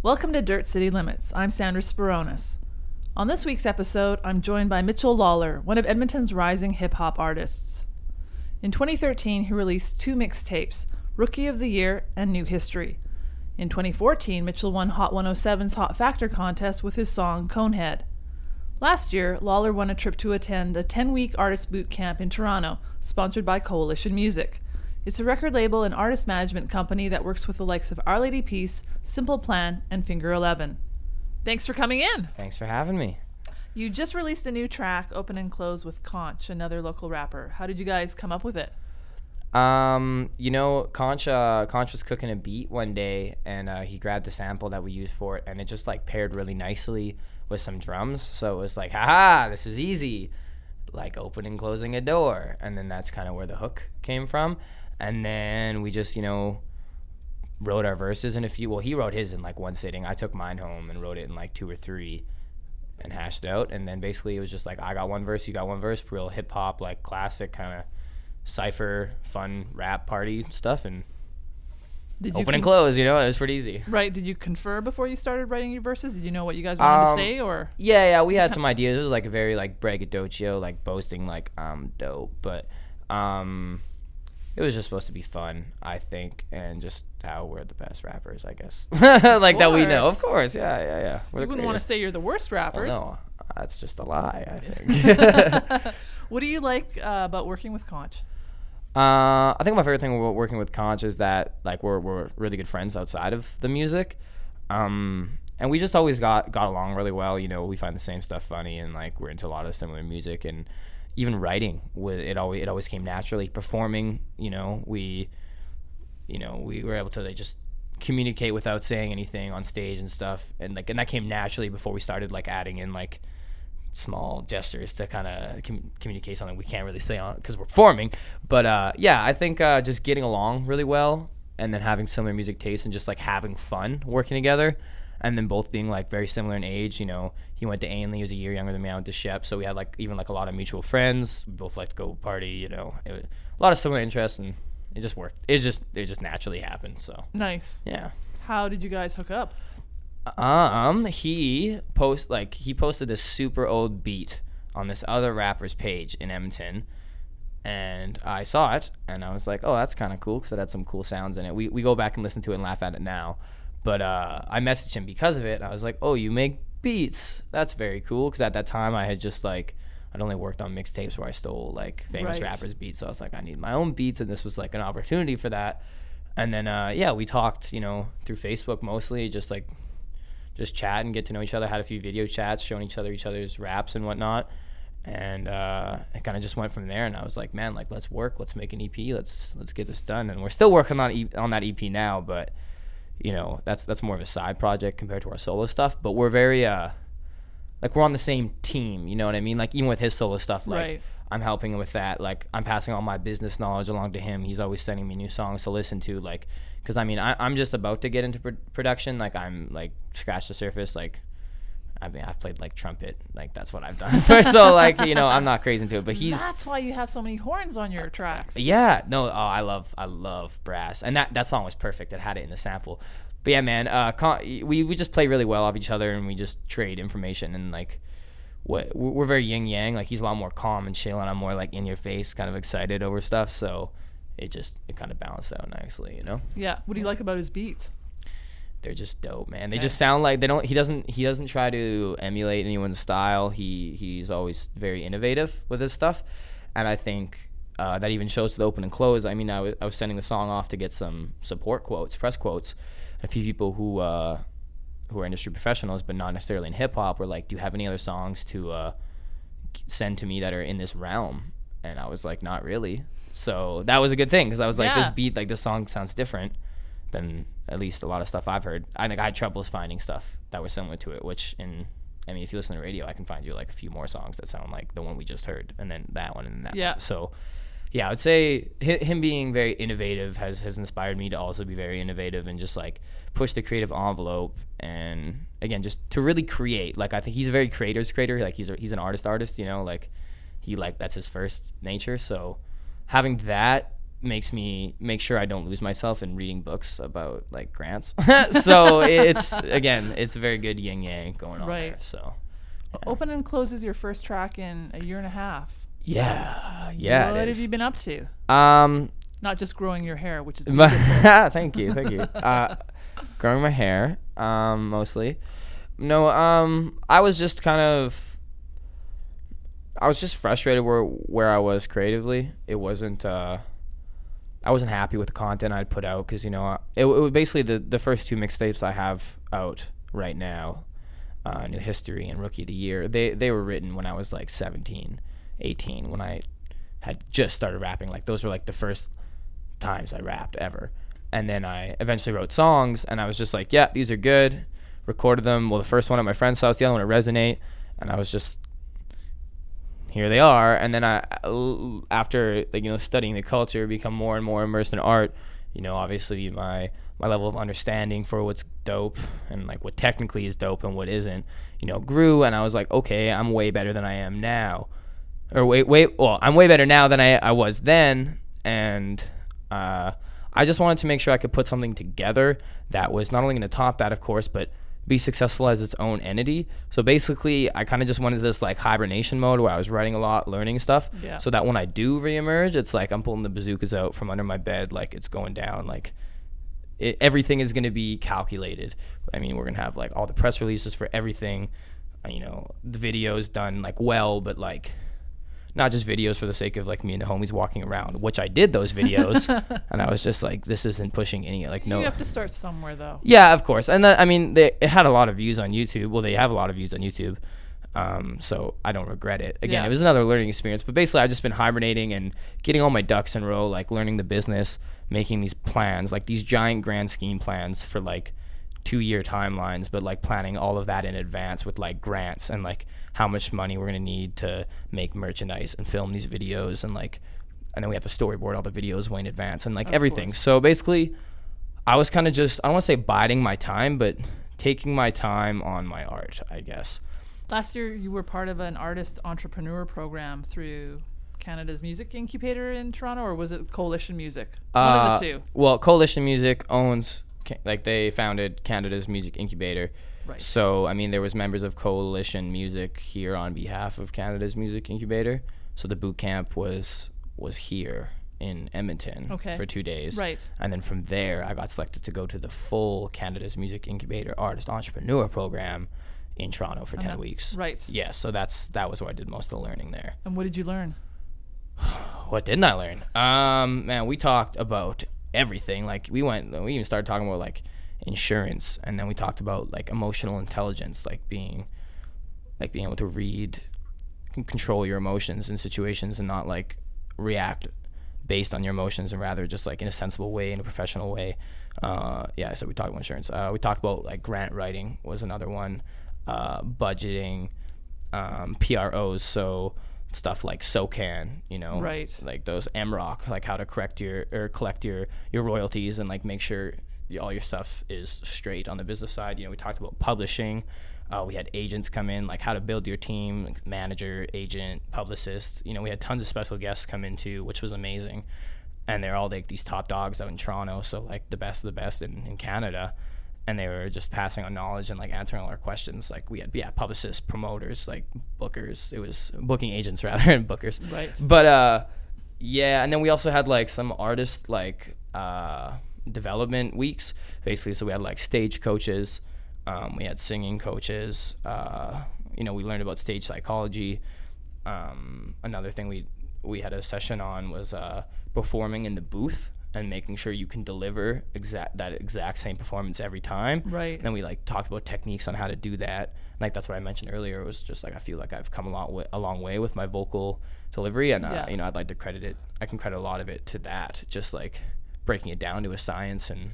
Welcome to Dirt City Limits. I'm Sandra Spironis. On this week's episode, I'm joined by Mitchell Lawler, one of Edmonton's rising hip hop artists. In 2013, he released two mixtapes, Rookie of the Year and New History. In 2014, Mitchell won Hot 107's Hot Factor contest with his song Conehead. Last year, Lawler won a trip to attend a 10 week artist boot camp in Toronto, sponsored by Coalition Music. It's a record label and artist management company that works with the likes of Our Lady Peace, Simple Plan, and Finger Eleven. Thanks for coming in. Thanks for having me. You just released a new track, Open and Close, with Conch, another local rapper. How did you guys come up with it? Um, you know, Conch, uh, Conch was cooking a beat one day, and uh, he grabbed the sample that we used for it, and it just like paired really nicely with some drums. So it was like, haha, this is easy, like opening, closing a door, and then that's kind of where the hook came from and then we just you know wrote our verses in a few well he wrote his in like one sitting. I took mine home and wrote it in like two or three and hashed out. And then basically it was just like i got one verse you got one verse real hip-hop like classic kind of cipher fun rap party stuff and did open con- and close you know it was pretty easy. Right did you confer before you started writing your verses? Did you know what you guys wanted um, to say or? yeah yeah we had some ideas. It was like a very like braggadocio like boasting like i'm dope. But um it was just supposed to be fun, I think, and just how we're the best rappers, I guess. like that we know, of course. Yeah, yeah, yeah. You wouldn't want to say you're the worst rappers. Well, no, that's just a lie. I think. what do you like uh, about working with Conch? Uh, I think my favorite thing about working with Conch is that like we're we're really good friends outside of the music, um, and we just always got got along really well. You know, we find the same stuff funny, and like we're into a lot of similar music, and even writing it always it always came naturally. Performing you know we you know we were able to like, just communicate without saying anything on stage and stuff. And like and that came naturally before we started like adding in like small gestures to kind of com- communicate something we can't really say on because we're performing. But uh, yeah i think uh, just getting along really well and then having similar music tastes and just like having fun working together and then both being like very similar in age. You know, he went to Ainlay, he was a year younger than me. I went to Shep, so we had like even like a lot of mutual friends. We both like to go party. You know, was, a lot of similar interests, and it just worked. It just it just naturally happened. So nice. Yeah. How did you guys hook up? Um, he post like he posted this super old beat on this other rapper's page in Edmonton and I saw it and I was like, oh, that's kind of cool because it had some cool sounds in it. We, we go back and listen to it and laugh at it now. But uh, I messaged him because of it. I was like, "Oh, you make beats? That's very cool." Because at that time, I had just like I'd only worked on mixtapes where I stole like famous right. rappers' beats. So I was like, I need my own beats, and this was like an opportunity for that. And then uh, yeah, we talked, you know, through Facebook mostly, just like just chat and get to know each other. Had a few video chats, showing each other each other's raps and whatnot. And uh, it kind of just went from there. And I was like, man, like let's work, let's make an EP, let's let's get this done. And we're still working on e- on that EP now, but you know that's that's more of a side project compared to our solo stuff but we're very uh like we're on the same team you know what i mean like even with his solo stuff like right. i'm helping him with that like i'm passing all my business knowledge along to him he's always sending me new songs to listen to like because i mean I, am just about to get into pr- production like i'm like scratch the surface like I mean, I've played like trumpet, like that's what I've done. so like, you know, I'm not crazy into it, but he's. That's why you have so many horns on your tracks. Yeah, no, oh, I love, I love brass, and that that song was perfect. It had it in the sample, but yeah, man, uh, we we just play really well off each other, and we just trade information and like. What, we're very yin yang. Like he's a lot more calm and chill, and I'm more like in your face, kind of excited over stuff. So it just it kind of balanced out nicely, you know. Yeah. What do you like about his beats? They're just dope, man. They just sound like they don't. He doesn't. He doesn't try to emulate anyone's style. He he's always very innovative with his stuff, and I think uh, that even shows to the open and close. I mean, I, w- I was sending the song off to get some support quotes, press quotes. A few people who uh, who are industry professionals, but not necessarily in hip hop, were like, "Do you have any other songs to uh, send to me that are in this realm?" And I was like, "Not really." So that was a good thing because I was like, yeah. "This beat, like this song, sounds different." Than at least a lot of stuff I've heard. I think I had troubles finding stuff that was similar to it, which in I mean, if you listen to radio, I can find you like a few more songs that sound like the one we just heard, and then that one and that. Yeah. One. So, yeah, I would say him being very innovative has has inspired me to also be very innovative and just like push the creative envelope and again just to really create. Like I think he's a very creator's creator. Like he's a, he's an artist artist. You know, like he like that's his first nature. So having that makes me make sure I don't lose myself in reading books about like grants. so it's again, it's a very good yin yang going on there. Right. So Open and closes your first track in a year and a half. yeah, yeah. What have is. you been up to? Um, Not just growing your hair, which is thank you, thank you. Uh, growing my hair, um, mostly. No, um, I was just kind of, I was just frustrated where where I was creatively. It wasn't, uh, I wasn't happy with the content I'd put out because you know it, it was basically the the first two mixtapes I have out right now, uh, New History and Rookie of the Year. They they were written when I was like 17, 18, when I had just started rapping. Like those were like the first times I rapped ever. And then I eventually wrote songs, and I was just like, yeah, these are good. Recorded them. Well, the first one at my friend's house, the other one at Resonate, and I was just, here they are. And then I, after like you know studying the culture, become more and more immersed in art. You know, obviously my my level of understanding for what's dope and like what technically is dope and what isn't, you know, grew. And I was like, okay, I'm way better than I am now or wait, wait. Well, I'm way better now than I, I was then, and uh, I just wanted to make sure I could put something together that was not only going to top that, of course, but be successful as its own entity. So basically, I kind of just wanted this like hibernation mode where I was writing a lot, learning stuff, Yeah. so that when I do reemerge, it's like I'm pulling the bazookas out from under my bed, like it's going down, like it, everything is going to be calculated. I mean, we're going to have like all the press releases for everything, uh, you know, the videos done like well, but like not just videos for the sake of like me and the homies walking around, which I did those videos, and I was just like, this isn't pushing any like no. You have to start somewhere, though. Yeah, of course, and that, I mean, they, it had a lot of views on YouTube. Well, they have a lot of views on YouTube, um, so I don't regret it. Again, Yeah. it was another learning experience, but basically, I've just been hibernating and getting all my ducks in a row, like learning the business, making these plans, like these giant grand scheme plans for like two year timelines, but like planning all of that in advance with like grants and like how much money we're gonna need to make merchandise and film these videos and like and then we have to storyboard all the videos way in advance and like Of everything. course. So basically I was kind of just I don't want to say biding my time, but taking my time on my art, I guess. Last year, you were part of an artist entrepreneur program through Canada's Music Incubator in Toronto, or was it Coalition Music? One Uh, of the two. Well, Coalition Music owns like they founded Canada's Music Incubator. Right. So I mean, there was members of Coalition Music here on behalf of Canada's Music Incubator. So the boot camp was was here in Edmonton Okay. for two days. Right. And then from there, I got selected to go to the full Canada's Music Incubator Artist Entrepreneur Program in Toronto for And ten weeks. Right. Yeah. So that's that was where I did most of the learning there. And what did you learn? What didn't I learn? Um, man, we talked about everything. Like we went, we even started talking about like insurance, and then we talked about like emotional intelligence, like being, like being able to read, and control your emotions in situations, and not like react based on your emotions, and rather just like in a sensible way, in a professional way. Uh, yeah, so we talked about insurance. Uh, we talked about like grant writing was another one, uh, budgeting, um, PROs. So stuff like SOCAN, you know, Right. like those MROC, like how to correct your or collect your your royalties and like make sure all your stuff is straight on the business side. You know, we talked about publishing. Uh, we had agents come in, like how to build your team, like manager, agent, publicist. You know, we had tons of special guests come in too, which was amazing. And they're all like these top dogs out in Toronto, so like the best of the best in, in Canada. And they were just passing on knowledge and like answering all our questions. Like we had yeah, publicists, promoters, like bookers. It was booking agents rather than bookers. Right. But uh yeah, and then we also had like some artists like uh development weeks. Basically so we had like stage coaches um, we had singing coaches uh, you know we learned about stage psychology. Um, another thing we we had a session on was uh, performing in the booth and making sure you can deliver exact that exact same performance every time. Right. and then we like talked about techniques on how to do that. Like that's what i mentioned earlier it was just like i feel like i've come a long way a long way with my vocal delivery. And uh, Yeah. you know i'd like to credit it i can credit a lot of it to that. Just like breaking it down to a science and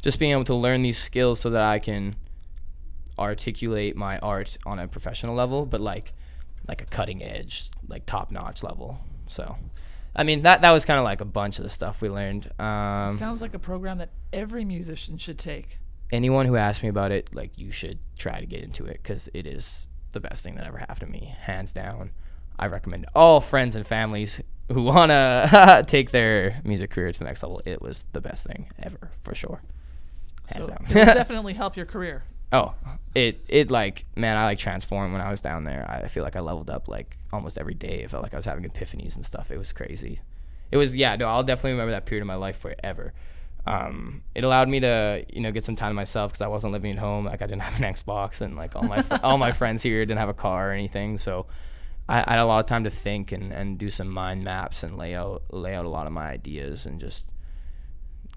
just being able to learn these skills so that i can articulate my art on a professional level but like like a cutting edge like top notch level so i mean that that was kind of like a bunch of the stuff we learned um Sounds like a program that every musician should take. anyone who asks me about it, like you should try to get into it because it is the best thing that ever happened to me, hands down. I recommend all friends and families who wanna take their music career to the next level, it was the best thing ever for sure. Hands So down. it definitely help your career. Oh, it it like man, I like transformed when I was down there. I feel like I leveled up like almost every day. It felt like I was having epiphanies and stuff. It was crazy. It was yeah. No, I'll definitely remember that period of my life forever. Um, it allowed me to you know get some time to myself because I wasn't living at home. Like I didn't have an Xbox and like all my fr- all my friends here didn't have a car or anything. So I, I had a lot of time to think and, and do some mind maps and lay out lay out a lot of my ideas and just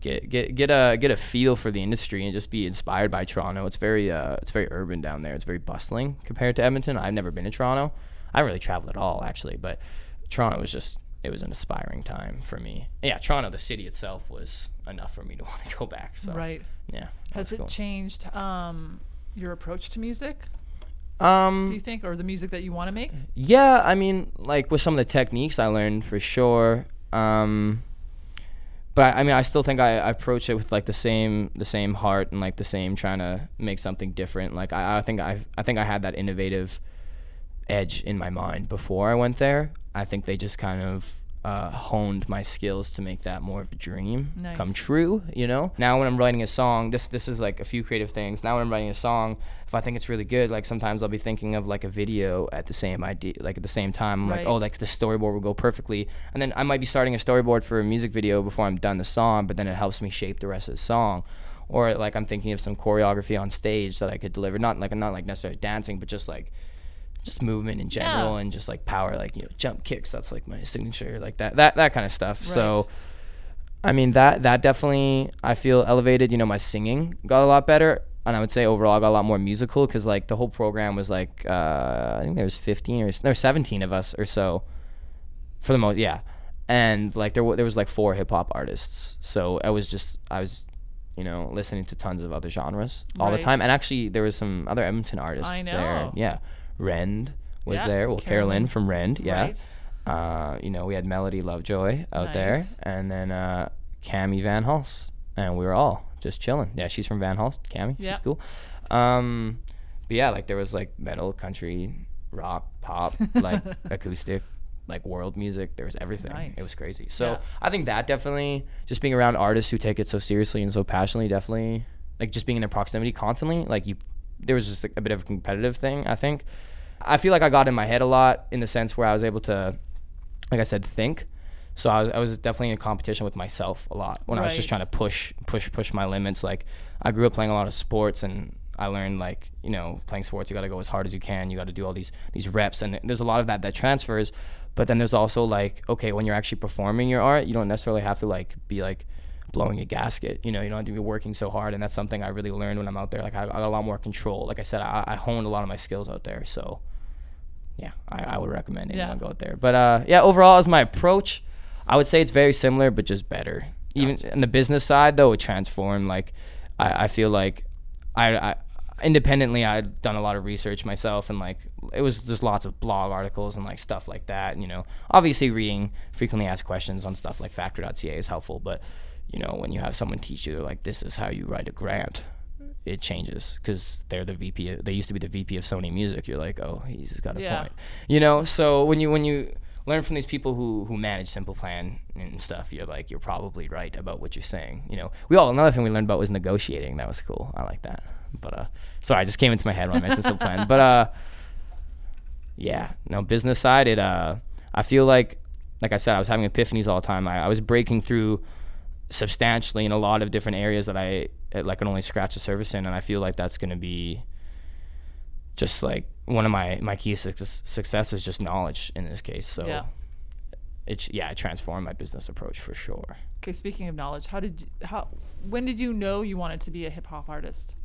get get get a get a feel for the industry and just be inspired by Toronto. It's very uh it's very urban down there. It's very bustling compared to Edmonton. I've never been to Toronto. I haven't really traveled at all actually, but Toronto was just it was an inspiring time for me. Yeah, Toronto, the city itself was enough for me to want to go back. So Right. yeah, Has it cool. changed um, your approach to music? Um, Do you think, or the music that you want to make? Yeah, I mean, like with some of the techniques I learned for sure. Um, but I mean, I still think I, I approach it with like the same the same heart and like the same trying to make something different. Like I, I think I I think I had that innovative edge in my mind before I went there. I think they just kind of uh, honed my skills to make that more of a dream come true. You know. Now when I'm writing a song, this this is like a few creative things. Now when I'm writing a song, if I think it's really good, like sometimes I'll be thinking of like a video at the same idea, like at the same time. I'm like, oh, like the storyboard will go perfectly, and then I might be starting a storyboard for a music video before I'm done the song, but then it helps me shape the rest of the song. Or like I'm thinking of some choreography on stage that I could deliver, not like I'm not like necessarily dancing, but just like just movement in general Yeah. and just like power, like you know jump kicks. That's like my signature, like that that that kind of stuff. So. I mean that that definitely I feel elevated. You know, my singing got a lot better, and I would say overall I got a lot more musical because like the whole program was like uh, I think there was fifteen or there were seventeen of us or so, for the most yeah, and like there wa there was like four hip hop artists, so I was just I was, you know, listening to tons of other genres all the time, and actually there was some other Edmonton artists I there. know. Yeah, Rend was Yeah, there. Well, Carolyn. Carolyn from Rend. Yeah. Right. Uh, you know, we had Melody Lovejoy out there, and then uh, Cami Van Hulst, and we were all just chilling. Yeah, she's from Van Hulst, Cami. Yeah. She's cool. Um, but yeah, like there was like metal, country, rock, pop, like acoustic, like world music. There was everything. Nice. It was crazy. So Yeah. I think that definitely, just being around artists who take it so seriously and so passionately, definitely, like just being in their proximity constantly, like you, there was just like, a bit of a competitive thing. I think. I feel like I got in my head a lot in the sense where I was able to like I said, think. So I was, I was definitely in competition with myself a lot when I was just trying to push, push, push my limits. Like I grew up playing a lot of sports, and I learned like you know playing sports, you got to go as hard as you can. You got to do all these these reps, and there's a lot of that that transfers. But then there's also like okay, when you're actually performing your art, you don't necessarily have to like be like blowing a gasket. You know, you don't have to be working so hard, and that's something I really learned when I'm out there. Like I, I got a lot more control. Like I said, I, I honed a lot of my skills out there. So yeah, I, I would recommend anyone Yeah. go out there. But uh, yeah, overall, as my approach, I would say it's very similar, but just better. Even Gotcha. in the business side, though, it transformed. Like, I, I feel like I, I independently, I'd done a lot of research myself, and like it was just lots of blog articles and like stuff like that. You know, obviously reading frequently asked questions on stuff like Factor.ca is helpful, but you know, when you have someone teach you, like this is how you write a grant. It changes because they're the VP. Of, they used to be the VP of Sony Music. You're like, oh, he's got a Yeah. point you know so when you when you learn from these people who who manage simple plan and stuff you're like you're probably right about what you're saying you know we all another thing we learned about was negotiating that was cool i like that but uh sorry i just came into my head when i mentioned simple plan but uh yeah no business side it uh i feel like like i said i was having epiphanies all the time i, I was breaking through substantially in a lot of different areas that i uh, like can only scratch the surface in and i feel like that's going to be just like one of my my key success, success is just knowledge in this case. So Yeah. it's yeah, it transformed my business approach for sure. Okay, speaking of knowledge, how did you, how when did you know you wanted to be a hip hop artist?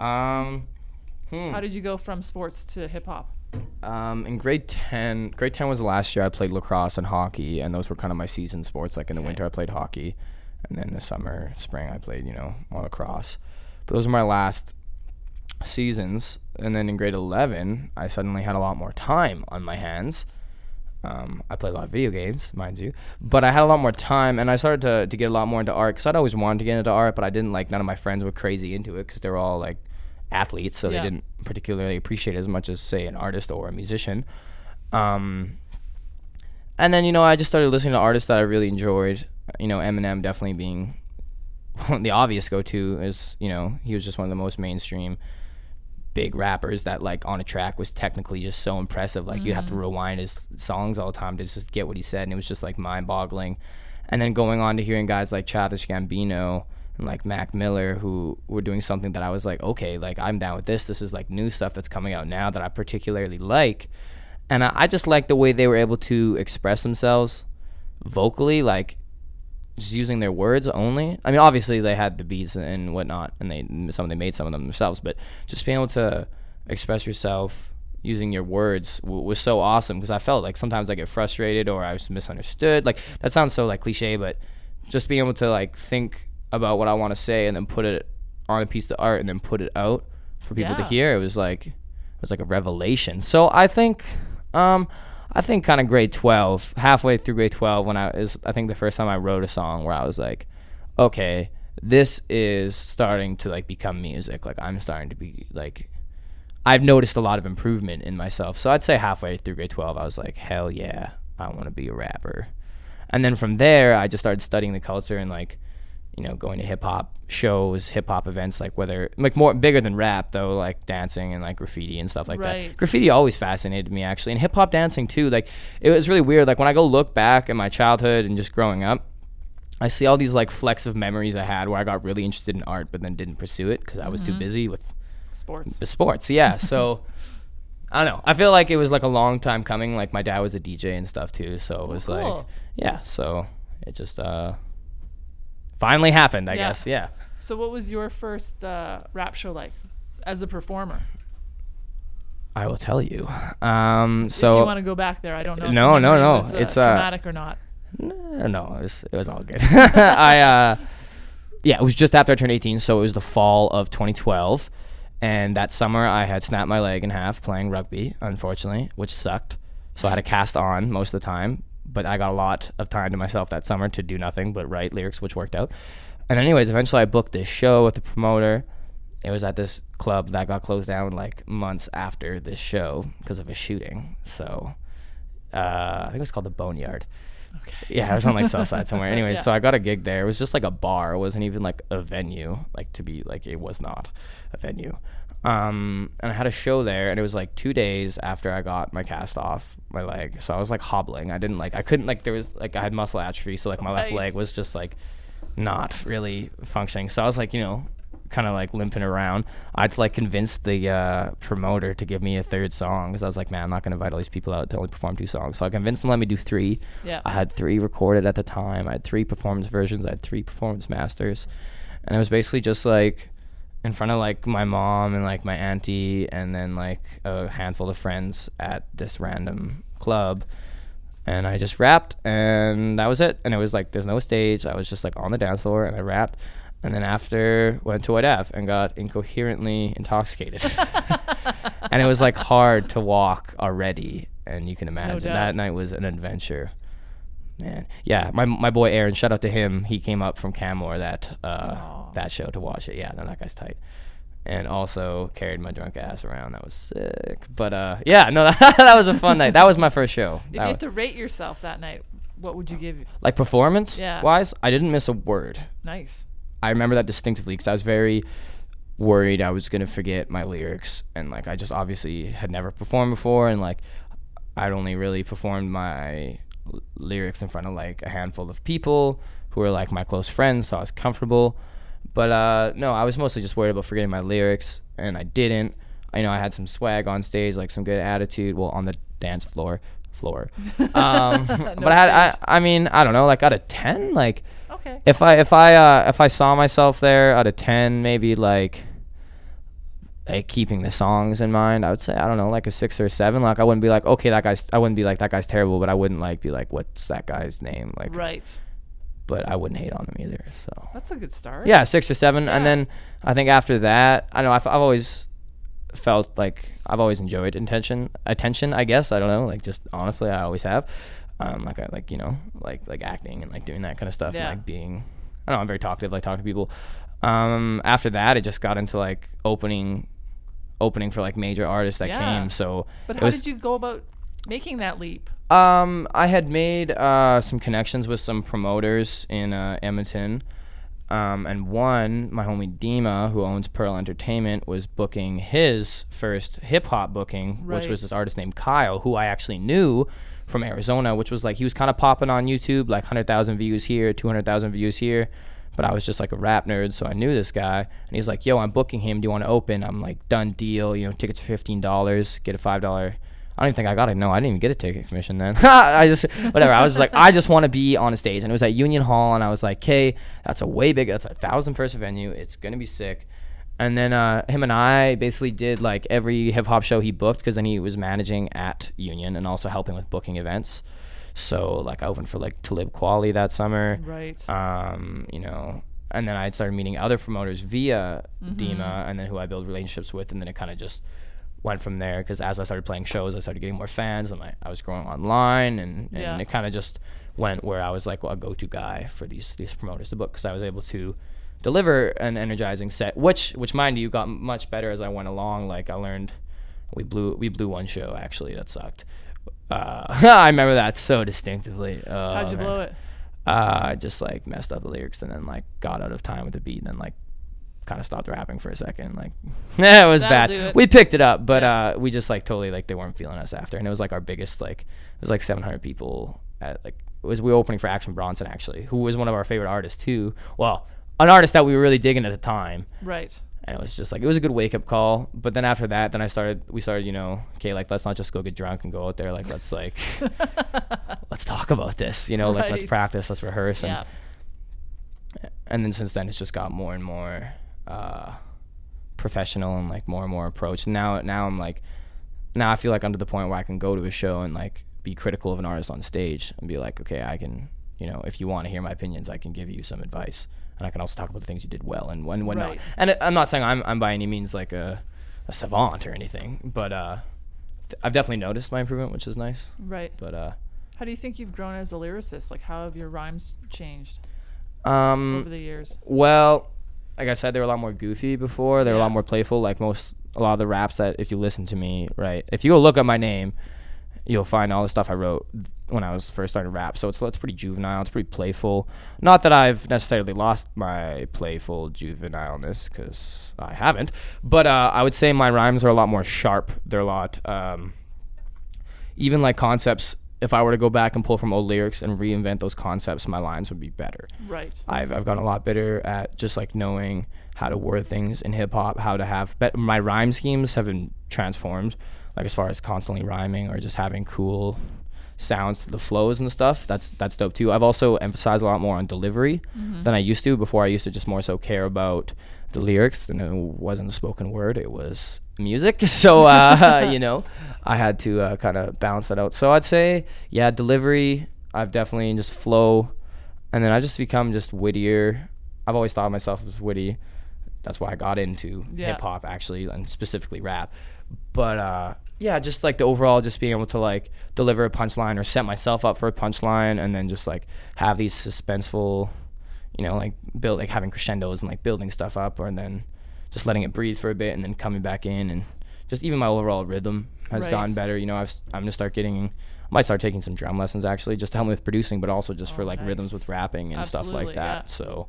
Um, hmm. How did you go from sports to hip hop? Um, in grade ten, grade ten was the last year I played lacrosse and hockey, and those were kind of my season sports. Like in the Okay. winter, I played hockey, and then the summer, spring, I played you know more lacrosse. But those were my last seasons. And then in grade eleven, I suddenly had a lot more time on my hands. Um, I played a lot of video games, mind you, but I had a lot more time, and I started to, to get a lot more into art because I'd always wanted to get into art, but I didn't like. None of my friends were crazy into it because they were all like athletes, so Yeah. they didn't particularly appreciate it as much as say an artist or a musician. Um, and then you know I just started listening to artists that I really enjoyed. You know, Eminem definitely being the obvious go-to is you know he was just one of the most mainstream big rappers that like on a track was technically just so impressive. Like you'd have to mm-hmm. rewind his songs all the time to just get what he said and it was just like mind-boggling. And then going on to hearing guys like Childish Gambino and like Mac Miller who were doing something that I was like okay like I'm down with this. This is like new stuff that's coming out now that I particularly like. And I, I just like the way they were able to express themselves vocally like just using their words only. I mean, obviously they had the beats and whatnot, and they some they made some of them themselves. But just being able to express yourself using your words w- was so awesome because I felt like sometimes I get frustrated or I was misunderstood. Like that sounds so like cliche, but just being able to like think about what I want to say and then put it on a piece of art and then put it out for people to hear, it was like it was like a revelation. So I think. Um, I think kind of grade 12, halfway through grade 12 when I is I think the first time I wrote a song where I was like, okay, this is starting to like become music. Like I'm starting to be like I've noticed a lot of improvement in myself. So I'd say halfway through grade 12 I was like, hell yeah, I want to be a rapper. And then from there I just started studying the culture and like you know, going to hip hop shows, hip hop events, like whether like more bigger than rap though, like dancing and like graffiti and stuff like Right. that. Graffiti always fascinated me actually, and hip hop dancing too. Like it was really weird. Like when I go look back at my childhood and just growing up, I see all these like flecks of memories I had where I got really interested in art, but then didn't pursue it because I was too busy with Sports. the sports. Yeah, so. I don't know. I feel like it was like a long time coming. Like my dad was a DJ and stuff too, so it was like, cool. yeah. So it just uh, finally happened, I Yeah. guess. Yeah. So, what was your first uh, rap show like as a performer? I will tell you. Um, if you so want to go back there, I don't know. if No, no, memory no. Was, uh, It's, uh, traumatic or not. no, no, it was it was all good. I uh, yeah, it was just after I turned 18, so it was the fall of 2012, and that summer I had snapped my leg in half playing rugby, unfortunately, which sucked. So I had a cast on most of the time, but I got a lot of time to myself that summer to do nothing but write lyrics, which worked out. And anyways, eventually I booked this show with the promoter. It was at this club that got closed down like months after this show because of a shooting. So uh, I think it was called the Boneyard. Okay. Yeah, it was on like Southside somewhere. Anyways, Yeah. so I got a gig there. It was just like a bar. It wasn't even like a venue. Like to be like it was not a venue. Um, and I had a show there, and it was like two days after I got my cast off my leg. So I was like hobbling. I didn't like I couldn't like there was like I had muscle atrophy, so like my left leg was just like not really functioning. So I was like you know kind of like limping around. I'd like convinced the uh, promoter to give me a third song because I was like, man, I'm not gonna invite all these people out to only perform two songs. So I convinced them to let me do three. Yeah. I had three recorded at the time. I had three performance versions. I had three performance masters, and it was basically just like in front of like my mom and like my auntie and then like a handful of friends at this random club. And I just rapped, and that was it. And it was like there's no stage. I was just like on the dance floor, and I rapped. And then after went to Ave and got incoherently intoxicated, and it was like hard to walk already. And you can imagine doubt. that night was an adventure. Man, yeah, my my boy Aaron, shout out to him. He came up from Canmore that uh, that show to watch it. Yeah, no, that guy's tight. And also carried my drunk ass around. That was sick. But uh, yeah, no, that, that was a fun night. That was my first show. If That you was- had to rate yourself that night, what would you give? you? like performance Yeah. wise, I didn't miss a word. Nice. I remember that distinctively because I was very worried I was gonna forget my lyrics, and like I just obviously had never performed before, and like I'd only really performed my lyrics in front of like a handful of people who were like my close friends, so I was comfortable. But uh, no, I was mostly just worried about forgetting my lyrics, and I didn't. I know I had some swag on stage, like some good attitude. Well, on the dance floor, floor. Um, but I had, I. I mean, I don't know, like out of ten, like Okay. if I if I uh, if I saw myself there out of ten, maybe like like keeping the songs in mind, I would say I don't know, like a six or a seven. Like I wouldn't be like, okay, that guy's. I wouldn't be like that guy's terrible, but I wouldn't like be like, what's that guy's name? Like, Right. but I wouldn't hate on them either. So That's a good start. yeah, six or seven, Yeah. and then I think after that, I know I've, I've always felt like I've always enjoyed intention, attention. I guess I don't know, like just honestly, I always have. Um, like I like you know, like like acting and like doing that kind of stuff, Yeah. and like being. I don't know. I'm very talkative. Like talking to people. Um, after that, it just got into like opening, opening for like major artists that Yeah. came. So But it how was did you go about making that leap? Um, I had made uh, some connections with some promoters in uh, Edmonton. Um, and one, my homie Dima, who owns Pearl Entertainment, was booking his first hip hop booking, which Right. was this artist named Kyle, who I actually knew from Arizona, which was like he was kind of popping on YouTube, like 100,000 views here, 200,000 views here. But I was just like a rap nerd, so I knew this guy. And he's like, yo, I'm booking him. Do you want to open? I'm like, done deal. You know, tickets for $15, get a $5. I don't even think I got it. No, I didn't even get a ticket commission then. I just, whatever. I was like, I just want to be on a stage. And it was at Union Hall. And I was like, okay, that's a way big, that's a thousand person venue. It's to be sick. And then uh, him and I basically did like every hip hop show he booked because then he was managing at Union and also helping with booking events. So like I opened for like Talib Kweli that summer. Right. Um, you know, and then I started meeting other promoters via Mm-hmm. Dima, and then who I build relationships with, and then it kind of just went from there. Because as I started playing shows, I started getting more fans, and I, I was growing online, and, and Yeah. it kind of just went where I was like well, a go-to guy for these these promoters to book because I was able to deliver an energizing set, which which mind you got much better as I went along. Like I learned, we blew we blew one show actually that sucked. Uh, I remember that so distinctively. Oh, How'd you man. blow it? Uh, I just like messed up the lyrics and then like got out of time with the beat and then like kind of stopped rapping for a second. Like, yeah, it was That'll bad. it. We picked it up, but Yeah. uh, we just like totally like they weren't feeling us after, and it was like our biggest like it was like 700 people at like it was we were opening for Action Bronson actually, who was one of our favorite artists too. Well, an artist that we were really digging at the time Right. And it was just like it was a good wake up call. But then after that, then I started we started you know okay like let's not just go get drunk and go out there like let's like let's talk about this you know like let's practice let's rehearse and Yeah. and then since then it's just got more and more uh, professional and like more and more approach. Now now I'm like now I feel like I'm to the point where I can go to a show and like be critical of an artist on stage and be like, okay, I can you know if you want to hear my opinions, I can give you some advice, and I can also talk about the things you did well and when when not. Right. And I'm not saying I'm I'm by any means like a a savant or anything, but uh, I've definitely noticed my improvement, which is nice. Right. But uh, How do you think you've grown as a lyricist? Like, how have your rhymes changed um, over the years? Well, like I said, they were a lot more goofy before. They were a lot more playful. Like most, a lot of the raps that if you listen to me, right, if you go look up my name, you'll find all the stuff I wrote when I was first starting rap. So it's it's pretty juvenile. It's pretty playful. Not that I've necessarily lost my playful juvenileness because I haven't. But uh, I would say my rhymes are a lot more sharp. They're a lot. Um, even like concepts. If I were to go back and pull from old lyrics and reinvent those concepts, my lines would be better. Right. I've I've gotten a lot better at just like knowing how to word things in hip hop, how to have bet my rhyme schemes have been transformed, like as far as constantly rhyming or just having cool sounds to the flows and the stuff. That's that's dope too. I've also emphasized a lot more on delivery Mm-hmm. than I used to. Before I used to just more so care about the lyrics and it wasn't a spoken word, it was music. So uh, you know, I had to uh, kind of balance that out. So I'd say, yeah, delivery. I've definitely just flow, and then I just become just wittier. I've always thought of myself as witty. That's why I got into Yeah. hip hop actually, and specifically rap. But uh, yeah, just like the overall, just being able to like deliver a punchline or set myself up for a punchline, and then just like have these suspenseful, you know, like build like having crescendos and like building stuff up, or and then just letting it breathe for a bit, and then coming back in, and just even my overall rhythm has Right. gotten better. You know, I've, I'm gonna start getting, I might start taking some drum lessons actually, just to help me with producing, but also just for Oh, like rhythms with rapping and stuff like that. yeah. So.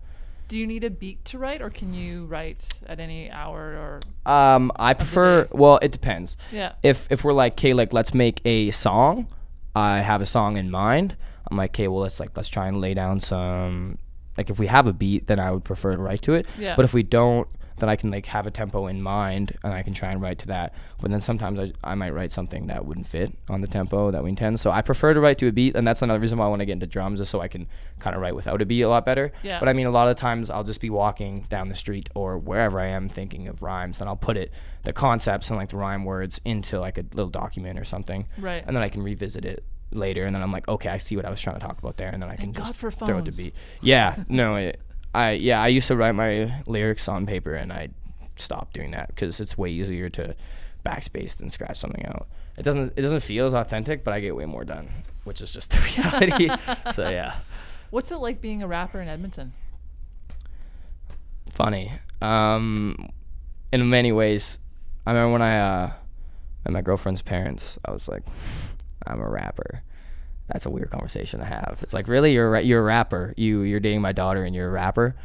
Do you need a beat to write, or can you write at any hour? Or Um, I prefer. Well, it depends. yeah. If if we're like, okay, like let's make a song. I have a song in mind. I'm like, okay, well let's like let's try and lay down some. Like if we have a beat, then I would prefer to write to it. Yeah. But if we don't, then I can like have a tempo in mind and I can try and write to that. But then sometimes I, I might write something that wouldn't fit on the tempo that we intend. So I prefer to write to a beat, and that's another reason why I want to get into drums, is so I can kind of write without a beat a lot better. Yeah. But I mean, a lot of times I'll just be walking down the street or wherever I am thinking of rhymes, and I'll put it, the concepts and like the rhyme words into like a little document or something, Right. and then I can revisit it later, and then I'm like, okay, I see what I was trying to talk about there, and then I can God just throw it to beat. Yeah, no, it, I yeah, I used to write my lyrics on paper, and I stopped doing that because it's way easier to backspace than scratch something out. It doesn't it doesn't feel as authentic, but I get way more done, which is just the reality. so yeah. What's it like being a rapper in Edmonton? funny. Um, in many ways, I remember when I uh, met my girlfriend's parents. I was like, I'm a rapper, that's a weird conversation to have. It's like, really, you're a, you're a rapper. You you're dating my daughter, and you're a rapper.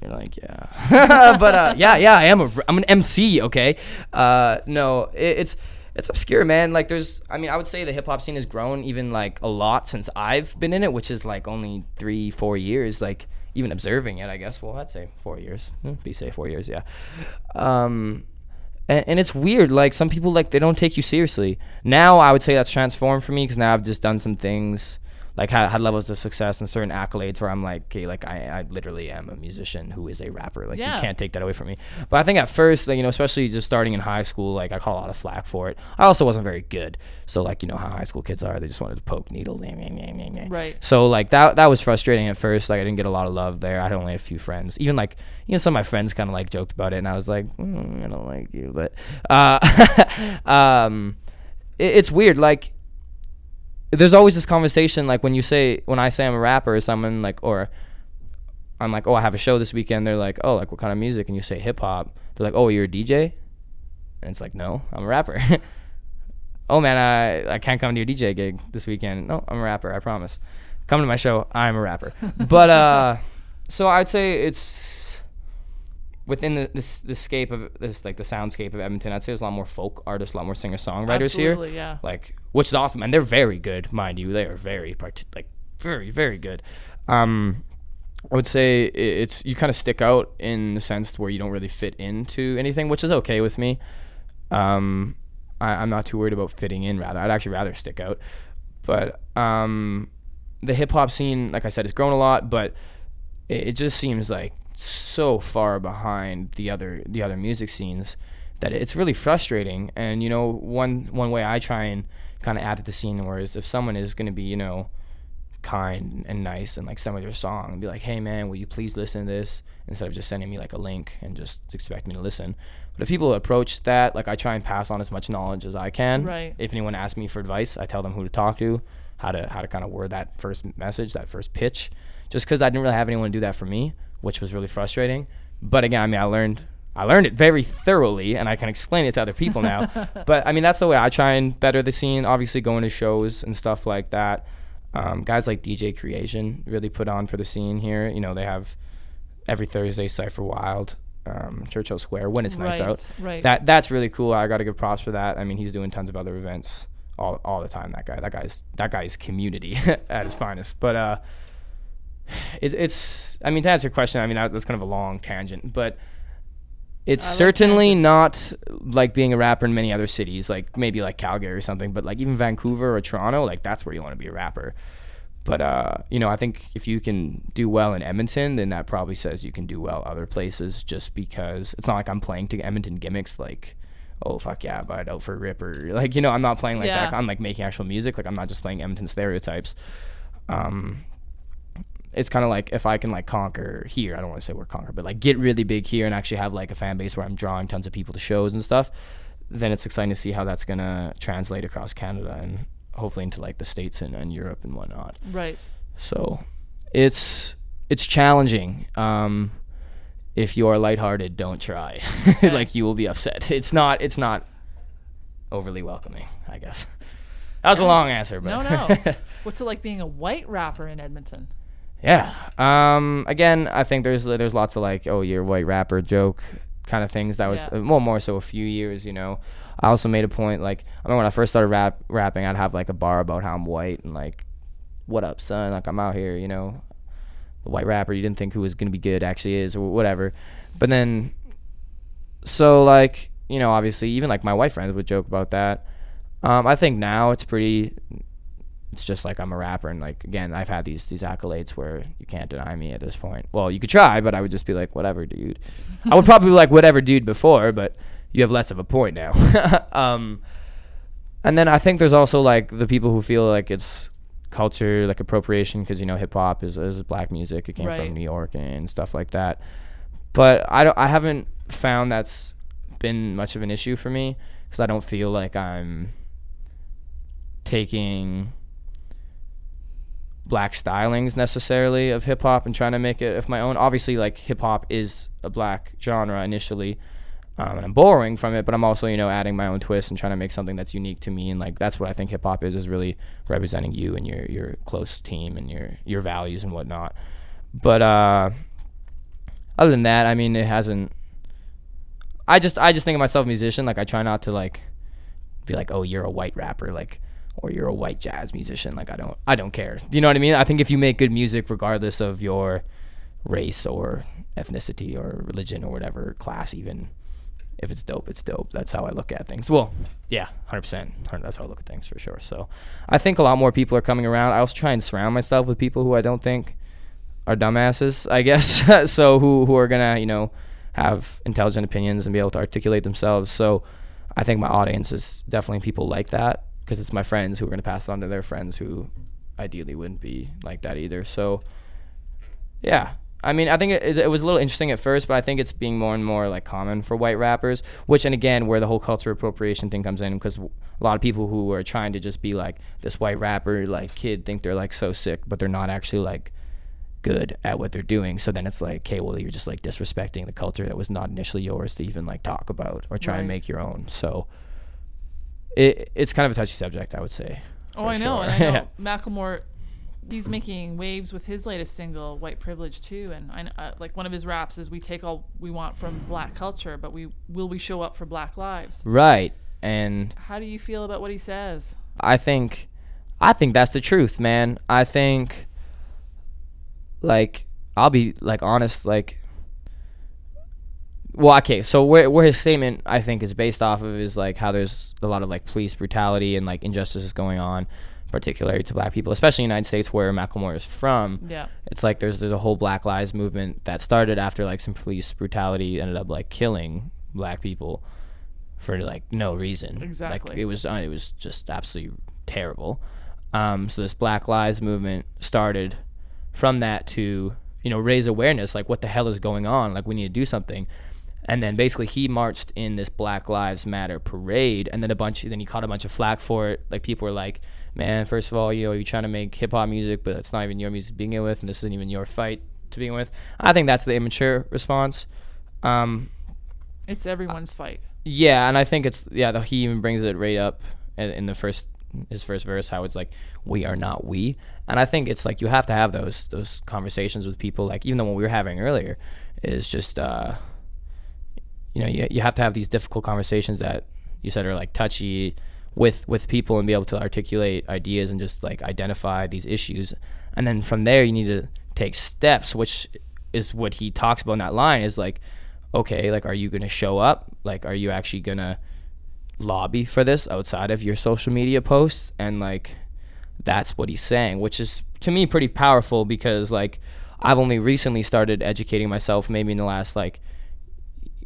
And you're like, yeah, but uh, yeah, yeah, I am. A, I'm an MC. Okay, uh, no, it, it's it's obscure, man. Like, there's, I mean, I would say the hip hop scene has grown even like a lot since I've been in it, which is like only three, four years. Like, even observing it, I guess. Well, I'd say four years. Hmm, Be safe, four years. Yeah. Um, and, and it's weird. Like some people, like they don't take you seriously. Now I would say that's transformed for me because now I've just done some things, like had, had levels of success and certain accolades where I'm like, okay, like I, I literally am a musician who is a rapper. Like Yeah. you can't take that away from me. But I think at first, like you know, especially just starting in high school, like I caught a lot of flack for it. I also wasn't very good. So like you know how high school kids are, they just wanted to poke needle. Right. So like that that was frustrating at first. Like I didn't get a lot of love there. I had only a few friends. Even like you know some of my friends kind of like joked about it, and I was like, mm, I don't like you. But uh, um, it, it's weird. Like there's always this conversation. Like when you say when I say I'm a rapper, or someone like or I'm like, oh, I have a show this weekend. They're like, oh, like what kind of music? And you say hip hop. They're like, oh, you're a DJ. And it's like, no, I'm a rapper. oh man, I I can't come to your DJ gig this weekend. No, I'm a rapper. I promise. Come to my show. I'm a rapper. but uh, so I'd say it's within the this the scape of this like the soundscape of Edmonton. I'd say there's a lot more folk artists, a lot more singer songwriters here. Absolutely, yeah. Like, which is awesome, and they're very good, mind you. They are very part like very very good. Um, I would say it's you kind of stick out in the sense where you don't really fit into anything, which is okay with me. Um, I, I'm not too worried about fitting in. Rather, I'd actually rather stick out. But um, the hip hop scene, like I said, has grown a lot, but it, it just seems like so far behind the other the other music scenes that it's really frustrating. And you know, one one way I try and kind of add to the scene was if someone is going to be, you know, kind and nice and like some of their song and be like, hey man, will you please listen to this instead of just sending me like a link and just expect me to listen. But if people approach that, like I try and pass on as much knowledge as I can. Right. If anyone asks me for advice, I tell them who to talk to, how to how to kind of word that first message, that first pitch. Just because I didn't really have anyone do that for me, which was really frustrating. But again, I mean, I learned I learned it very thoroughly, and I can explain it to other people now. but I mean, that's the way I try and better the scene. Obviously, going to shows and stuff like that. Um, guys like DJ Creation really put on for the scene here. You know, they have every Thursday Cypher Wild, um, Churchill Square when it's nice Right, out. right. That that's really cool. I got to give props for that. I mean, he's doing tons of other events all all the time. That guy. That guy's that guy's community at his finest. But uh, it, it's. I mean, to answer your question, I mean that's kind of a long tangent, but it's I like certainly not like being a rapper in many other cities, like maybe like Calgary or something. But like even Vancouver or Toronto, like that's where you want to be a rapper. But uh, you know, I think if you can do well in Edmonton, then that probably says you can do well other places. Just because it's not like I'm playing to Edmonton gimmicks, like, oh fuck yeah, but out for a rip or like you know, I'm not playing like that. I'm like making actual music. Like I'm not just playing Edmonton stereotypes. Um, it's kind of like if I can like conquer here, I don't want to say we're conquer, but like get really big here and actually have like a fan base where I'm drawing tons of people to shows and stuff, then it's exciting to see how that's gonna translate across Canada and hopefully into like the states and, and Europe and whatnot. Right. So it's it's challenging. Um, if you are lighthearted, don't try. like you will be upset. It's not it's not overly welcoming, I guess. That was a long answer, but No, no. What's it like being a white rapper in Edmonton? Yeah. Um. Again, I think there's there's lots of like, oh, you're a white rapper joke kind of things. That was Yeah. uh, well more so a few years. You know. I also made a point like I remember when I first started rap rapping, I'd have like a bar about how I'm white and like, what up, son? Like I'm out here, you know. The white rapper you didn't think who was gonna be good actually is or whatever. But then, so like you know, obviously even like my white friends would joke about that. Um, I think now it's pretty it's just like I'm a rapper and like again I've had these these accolades where you can't deny me at this point. Well, you could try, but I would just be like whatever, dude. I would probably be like whatever, dude before, but you have less of a point now. um, and then I think there's also like the people who feel like it's culture like appropriation because you know hip hop is is black music. It came Right. from New York and stuff like that. But I don't I haven't found that's been much of an issue for me because I don't feel like I'm taking black stylings necessarily of hip hop and trying to make it of my own. Obviously, like hip hop is a black genre initially, um, and I'm borrowing from it, but I'm also you know adding my own twist and trying to make something that's unique to me, and like that's what I think hip hop is is really representing you and your your close team and your your values and whatnot. But uh, other than that, I mean, it hasn't. I just I just think of myself a musician. Like I try not to like be like, oh, you're a white rapper, like, or you're a white jazz musician. Like I don't I don't care. You know what I mean? I think if you make good music, regardless of your race or ethnicity or religion or whatever class, even if it's dope, it's dope. That's how I look at things. Well, yeah, hundred percent. That's how I look at things for sure. So I think a lot more people are coming around. I also try and surround myself with people who I don't think are dumbasses. I guess so. Who who are gonna you know have intelligent opinions and be able to articulate themselves. So I think my audience is definitely people like that because it's my friends who are going to pass it on to their friends who ideally wouldn't be like that either. So yeah, I mean, I think it, it, was a little interesting at first, but I think it's being more and more like common for white rappers. Which, and again, where the whole culture appropriation thing comes in, because a lot of people who are trying to just be like this white rapper like kid think they're like so sick, but they're not actually like good at what they're doing. So then it's like, okay, well, you're just like disrespecting the culture that was not initially yours to even like talk about or try right. and make your own. So it it's kind of a touchy subject, I would say. Oh, I know, sure. and I know Macklemore. He's making waves with his latest single, "White Privilege," too, and I uh, like one of his raps is, "We take all we want from black culture, but we will we show up for Black lives." Right, and how do you feel about what he says? I think, I think that's the truth, man. I think like I'll be like honest, like well, okay, so where where his statement I think is based off of is like how there's a lot of like police brutality and like injustices going on, particularly to black people, especially in the United States where Macklemore is from. Yeah. It's like there's there's a whole Black Lives movement that started after like some police brutality ended up like killing black people for like no reason. Exactly. Like it was uh, it was just absolutely terrible. Um, so this Black Lives movement started from that to you know raise awareness like what the hell is going on like we need to do something and then basically he marched in this black lives matter parade and then a bunch then he caught a bunch of flack for it. Like people were like man first of all you know you're trying to make hip-hop music but it's not even your music to begin with and this isn't even your fight to begin with. I think that's the immature response. Um, it's everyone's uh, fight. Yeah and i think it's yeah the, he even brings it right up in, in the first his first verse how it's like we are not we. And i think it's like you have to have those those conversations with people like even the one we were having earlier is just uh you know you, you have to have these difficult conversations that you said are like touchy with with people and be able to articulate ideas and just like identify these issues. And then from there you need to take steps which is what he talks about in that line is like okay like are you going to show up? Like are you actually going to lobby for this outside of your social media posts? And like that's what he's saying which is to me pretty powerful because like I've only recently started educating myself maybe in the last like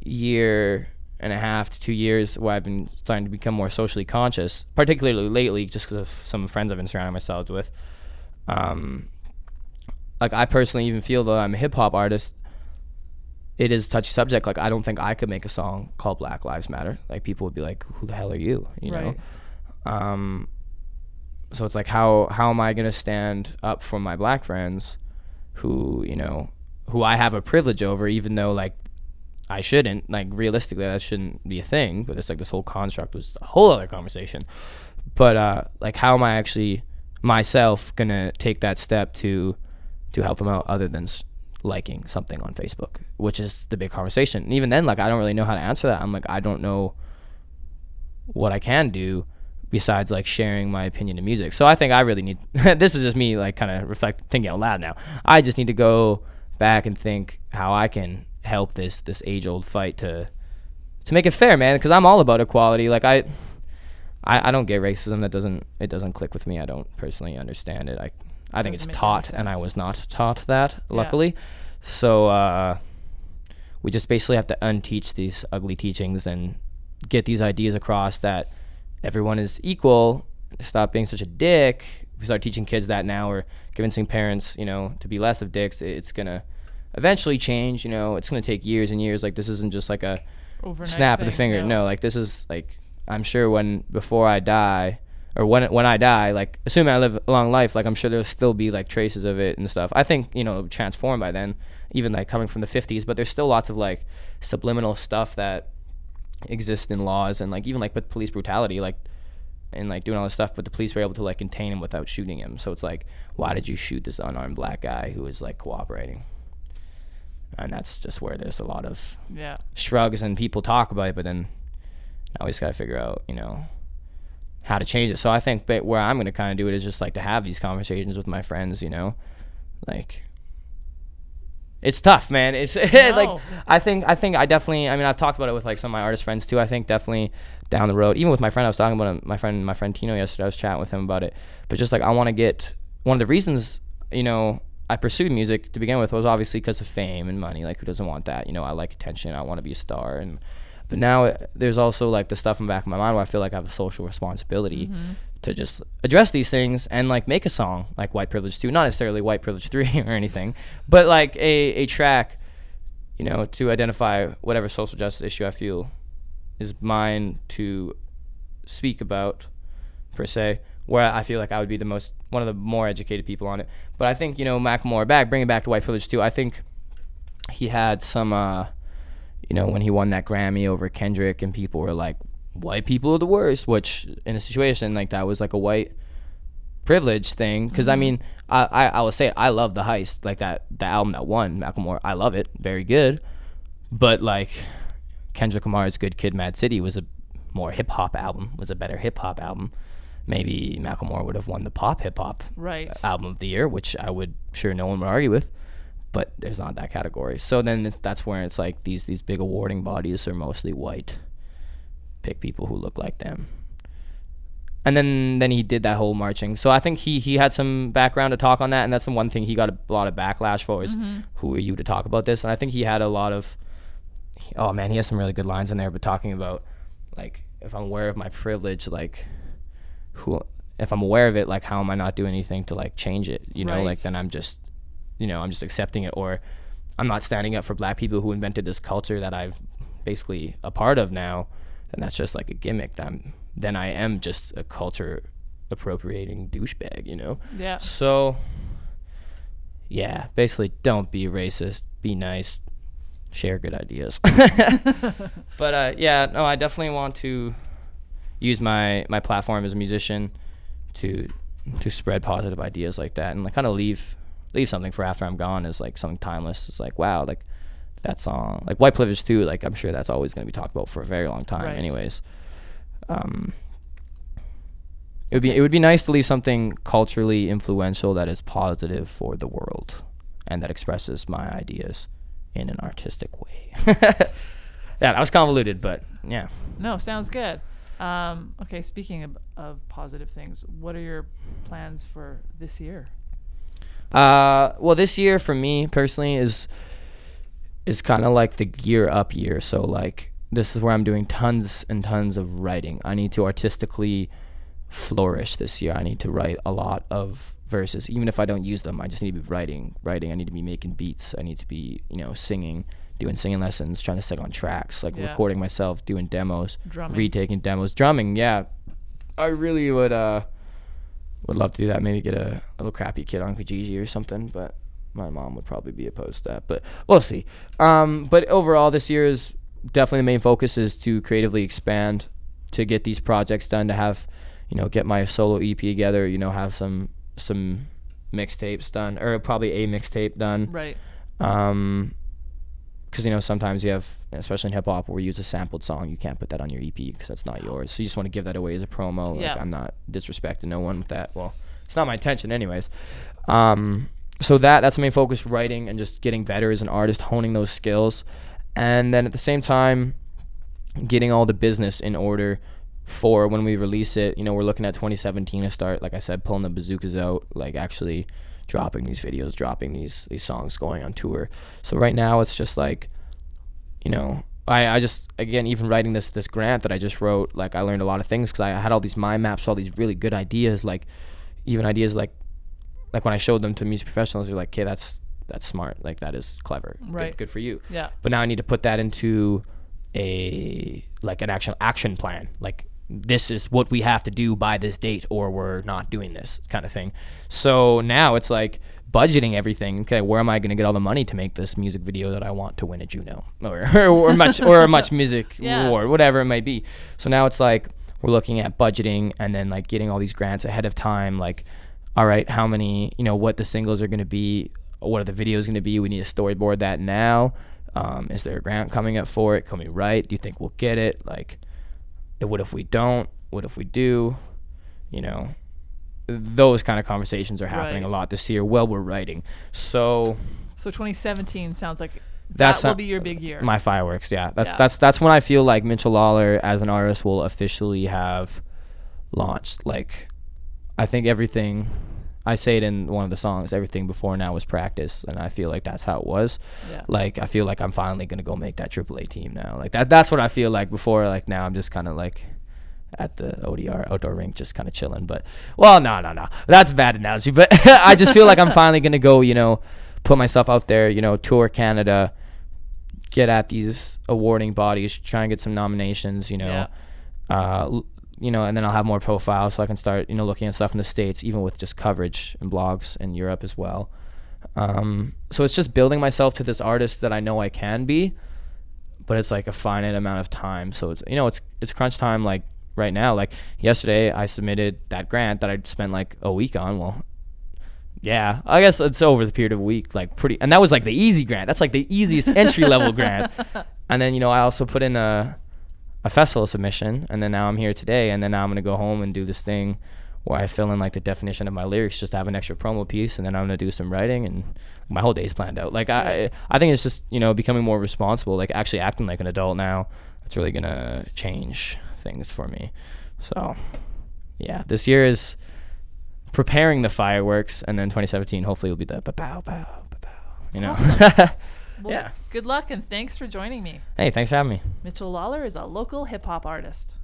year and a half to 2 years where I've been starting to become more socially conscious particularly lately just cuz of some friends I've been surrounding myself with um like I personally even feel that I'm a hip hop artist it is a touchy subject. Like I don't think I could make a song called Black Lives Matter. Like people would be like, "Who the hell are you?" You right. know. Um, so it's like how how am I gonna stand up for my black friends, who you know, who I have a privilege over, even though like I shouldn't. Like realistically, that shouldn't be a thing. But it's like this whole construct was a whole other conversation. But uh, like, how am I actually myself gonna take that step to to help them out, other than liking something on Facebook, which is the big conversation. And even then, like I don't really know how to answer that. I'm like I don't know what I can do besides like sharing my opinion in music. So I think I really need. this is just me like kind of reflect thinking out loud now. I just need to go back and think how I can help this this age old fight to to make it fair, man. Because I'm all about equality. Like I. I, I don't get racism. That doesn't it doesn't click with me. I don't personally understand it. I I think it's taught, and I was not taught that, luckily. Yeah. So uh, we just basically have to unteach these ugly teachings and get these ideas across that everyone is equal. Stop being such a dick. If we start teaching kids that now, or convincing parents, you know, to be less of dicks, it's gonna eventually change. You know, it's gonna take years and years. Like this isn't just like a Overnight snap thing, of the finger. Yeah. No, like this is like I'm sure when before I die or when when I die, like assuming I live a long life, like I'm sure there'll still be like traces of it and stuff. I think you know transformed by then, even like coming from the 50s, but there's still lots of like subliminal stuff that exist in laws and like even like with police brutality like and like doing all this stuff but the police were able to like contain him without shooting him so it's like why did you shoot this unarmed black guy who was like cooperating and that's just where there's a lot of Yeah. shrugs and people talk about it but then now we just gotta figure out you know how to change it. So i think but where i'm gonna kind of do it is just like to have these conversations with my friends you know? Like it's tough man. It's like i think i think i definitely i mean i've talked about it with like some of my artist friends too. I think definitely down the road even with my friend i was talking about him, my friend my friend tino yesterday. I was chatting with him about it. But just like i want to get one of the reasons you know i pursued music to begin with was obviously because of fame and money like who doesn't want that? You know i like attention i want to be a star and but now uh, there's also like the stuff in the back of my mind where i feel like i have a social responsibility to just address these things and like make a song like white privilege 2 not necessarily white privilege 3 or anything but like a, a track you know to identify whatever social justice issue i feel is mine to speak about per se where i feel like i would be the most one of the more educated people on it. But i think you know macklemore back bringing it back to white privilege too. i think he had some uh you know when he won that grammy over kendrick and people were like white people are the worst which in a situation like that was like a white privilege thing. Because i mean I, I i will say it, i love the heist like that the album that won macklemore i love it very good. But like kendrick lamar's good kid m.A.A.d city was a more hip-hop album was a better hip-hop album maybe macklemore would have won the pop hip-hop Right. album of the year, which I would sure no one would argue with, but there's not that category. So then that's where it's like these these big awarding bodies are mostly white. Pick people who look like them. And then then he did that whole marching. So I think he he had some background to talk on that, and that's the one thing he got a lot of backlash for is mm-hmm. who are you to talk about this? And I think he had a lot of oh man, he has some really good lines in there, but talking about like if I'm aware of my privilege, like who if I'm aware of it, like how am I not doing anything to like change it? You know, Right. like then I'm just you know, I'm just accepting it or I'm not standing up for black people who invented this culture that I've basically a part of now, and that's just like a gimmick. That I'm, then I am just a culture appropriating douchebag, you know? Yeah. So, yeah, basically, don't be racist. Be nice. Share good ideas. but uh, yeah, no, I definitely want to use my my platform as a musician to to spread positive ideas like that and like kind of leave leave something for after I'm gone as like something timeless. It's like wow, like that song, like White Privilege too. Like I'm sure that's always going to be talked about for a very long time, Right. anyways. Um, it would be it would be nice to leave something culturally influential that is positive for the world and that expresses my ideas in an artistic way. yeah, that was convoluted, but yeah. No, sounds good. Um, okay, speaking of, of positive things, what are your plans for this year? Uh, well, this year for me personally is is kind of like the gear up year. So like this is where I'm doing tons and tons of writing. I need to artistically flourish this year. I need to write a lot of verses, even if I don't use them. I just need to be writing, writing. I need to be making beats. I need to be you know singing, doing singing lessons, trying to sing on tracks, like Yeah. recording myself, doing demos, Drumming. retaking demos, drumming. Yeah, I really would. uh would love to do that. Maybe get a, a little crappy kid on Kijiji or something, but my mom would probably be opposed to that. But we'll see. Um, but overall, this year is definitely the main focus is to creatively expand, to get these projects done, to have, you know, get my solo EP together. You know, have some some mixtapes done, or probably a mixtape done. Right. Um, because you know sometimes you have, especially in hip hop, where you use a sampled song, you can't put that on your EP because that's not yours. So you just want to give that away as a promo. Yeah. Like I'm not disrespecting no one with that. Well, it's not my intention, anyways. Um, so that that's the main focus: writing and just getting better as an artist, honing those skills, and then at the same time, getting all the business in order for when we release it. You know, we're looking at 2017 to start. Like I said, pulling the bazookas out, like actually dropping these videos, dropping these these songs, going on tour. So right now it's just like, you know, I, I just again even writing this this grant that I just wrote, like I learned a lot of things because I had all these mind maps, all these really good ideas, like even ideas like like when I showed them to music professionals, they're like, okay, that's that's smart, like that is clever, Good- Right. good for you Yeah. but now I need to put that into a like an actual action plan. Like this is what we have to do by this date, or we're not doing this kind of thing. So now it's like budgeting everything. Okay, where am I going to get all the money to make this music video that I want to win a Juno or or, much or a much music Yeah. award, whatever it might be. So now it's like we're looking at budgeting and then like getting all these grants ahead of time. Like, all right, how many, you know, what the singles are going to be, what are the videos going to be? We need to storyboard that now. Um, is there a grant coming up for it? Can we write? Do you think we'll get it? Like, what if we don't? What if we do? You know, those kind of conversations are happening Right. a lot this year while we're writing. So So 2017 sounds like That's that will be your big year. my fireworks, yeah. That's Yeah. that's that's when I feel like Mitchell Lawler as an artist will officially have launched. Like, I think everything. I say it in one of the songs. Everything before now was practice, and I feel like that's how it was. yeah. Like, I feel like I'm finally gonna go make that AAA team now. Like that. That's what I feel like before. Like now, I'm just kind of like at the ODR outdoor rink, just kind of chilling. But well, no, no, no, that's a bad analogy. But I just feel like I'm finally gonna go. You know, put myself out there. You know, tour Canada, get at these awarding bodies, try and get some nominations. You know, Yeah. uh, you know, and then I'll have more profiles, so I can start you know looking at stuff in the states, even with just coverage and blogs in Europe as well. Um, so it's just building myself to this artist that I know I can be, but it's like a finite amount of time. So it's you know it's it's crunch time like right now. Like yesterday, I submitted that grant that I spent like a week on. Well, yeah, I guess it's over the period of a week, like pretty, and that was like the easy grant. That's like the easiest entry level grant. And then you know I also put in a a festival submission, and then now I'm here today, and then now I'm gonna go home and do this thing where I fill in like the definition of my lyrics, just to have an extra promo piece, and then I'm gonna do some writing, and my whole day's planned out. Like I, I think it's just you know becoming more responsible, like actually acting like an adult now. It's really gonna change things for me. So, yeah, this year is preparing the fireworks, and then 2017 hopefully will be the bow bow bow bow. You know. Well, yeah. Good luck and thanks for joining me. hey, thanks for having me. Mitchell Lawler is a local hip hop artist.